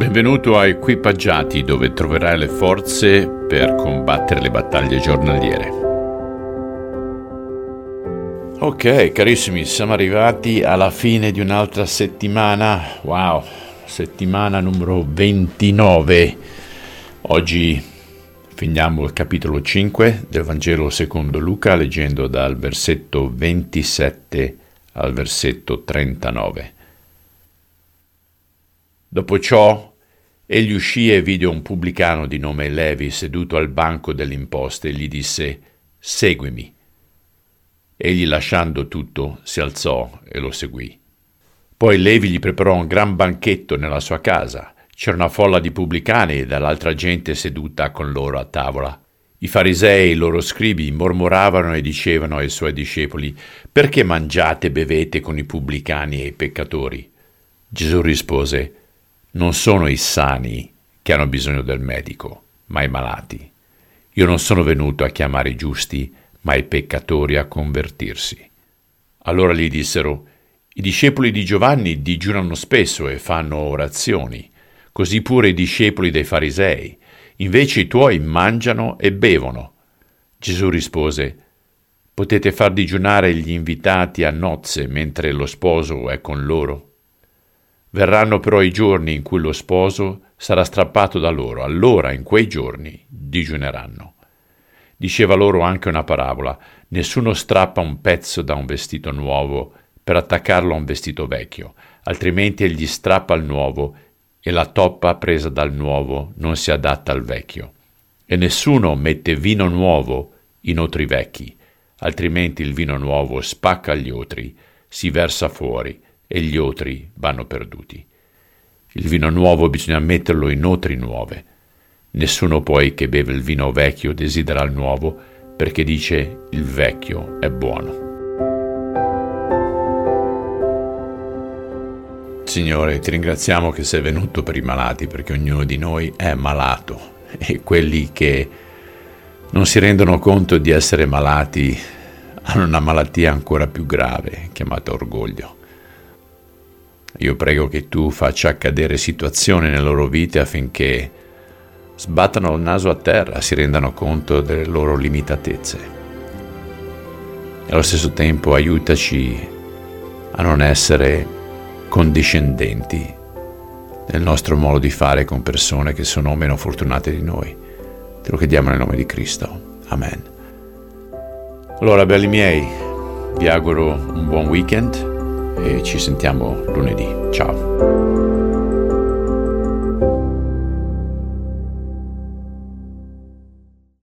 Benvenuto a Equipaggiati dove troverai le forze per combattere le battaglie giornaliere. Ok, carissimi, siamo arrivati alla fine di un'altra settimana. Wow, settimana numero 29. Oggi finiamo il capitolo 5 del Vangelo secondo Luca leggendo dal versetto 27 al versetto 39. Dopo ciò Egli uscì e vide un pubblicano di nome Levi seduto al banco delle imposte e gli disse Seguimi. Egli lasciando tutto si alzò e lo seguì. Poi Levi gli preparò un gran banchetto nella sua casa. C'era una folla di pubblicani e dall'altra gente seduta con loro a tavola. I farisei e i loro scribi mormoravano e dicevano ai suoi discepoli Perché mangiate e bevete con i pubblicani e i peccatori? Gesù rispose non sono i sani che hanno bisogno del medico, ma i malati. Io non sono venuto a chiamare i giusti, ma i peccatori a convertirsi. Allora gli dissero, i discepoli di Giovanni digiunano spesso e fanno orazioni, così pure i discepoli dei farisei, invece i tuoi mangiano e bevono. Gesù rispose, potete far digiunare gli invitati a nozze mentre lo sposo è con loro? Verranno però i giorni in cui lo sposo sarà strappato da loro, allora in quei giorni digiuneranno. Diceva loro anche una parabola, nessuno strappa un pezzo da un vestito nuovo per attaccarlo a un vestito vecchio, altrimenti egli strappa il nuovo e la toppa presa dal nuovo non si adatta al vecchio. E nessuno mette vino nuovo in otri vecchi, altrimenti il vino nuovo spacca gli otri, si versa fuori e gli otri vanno perduti. Il vino nuovo bisogna metterlo in otri nuove. Nessuno poi che beve il vino vecchio desidera il nuovo, perché dice il vecchio è buono. Signore, ti ringraziamo che sei venuto per i malati, perché ognuno di noi è malato e quelli che non si rendono conto di essere malati hanno una malattia ancora più grave, chiamata orgoglio. Io prego che tu faccia accadere situazioni nelle loro vite affinché sbattano il naso a terra, si rendano conto delle loro limitatezze. E allo stesso tempo aiutaci a non essere condiscendenti nel nostro modo di fare con persone che sono meno fortunate di noi. Te lo chiediamo nel nome di Cristo. Amen. Allora, belli miei, vi auguro un buon weekend e ci sentiamo lunedì. Ciao.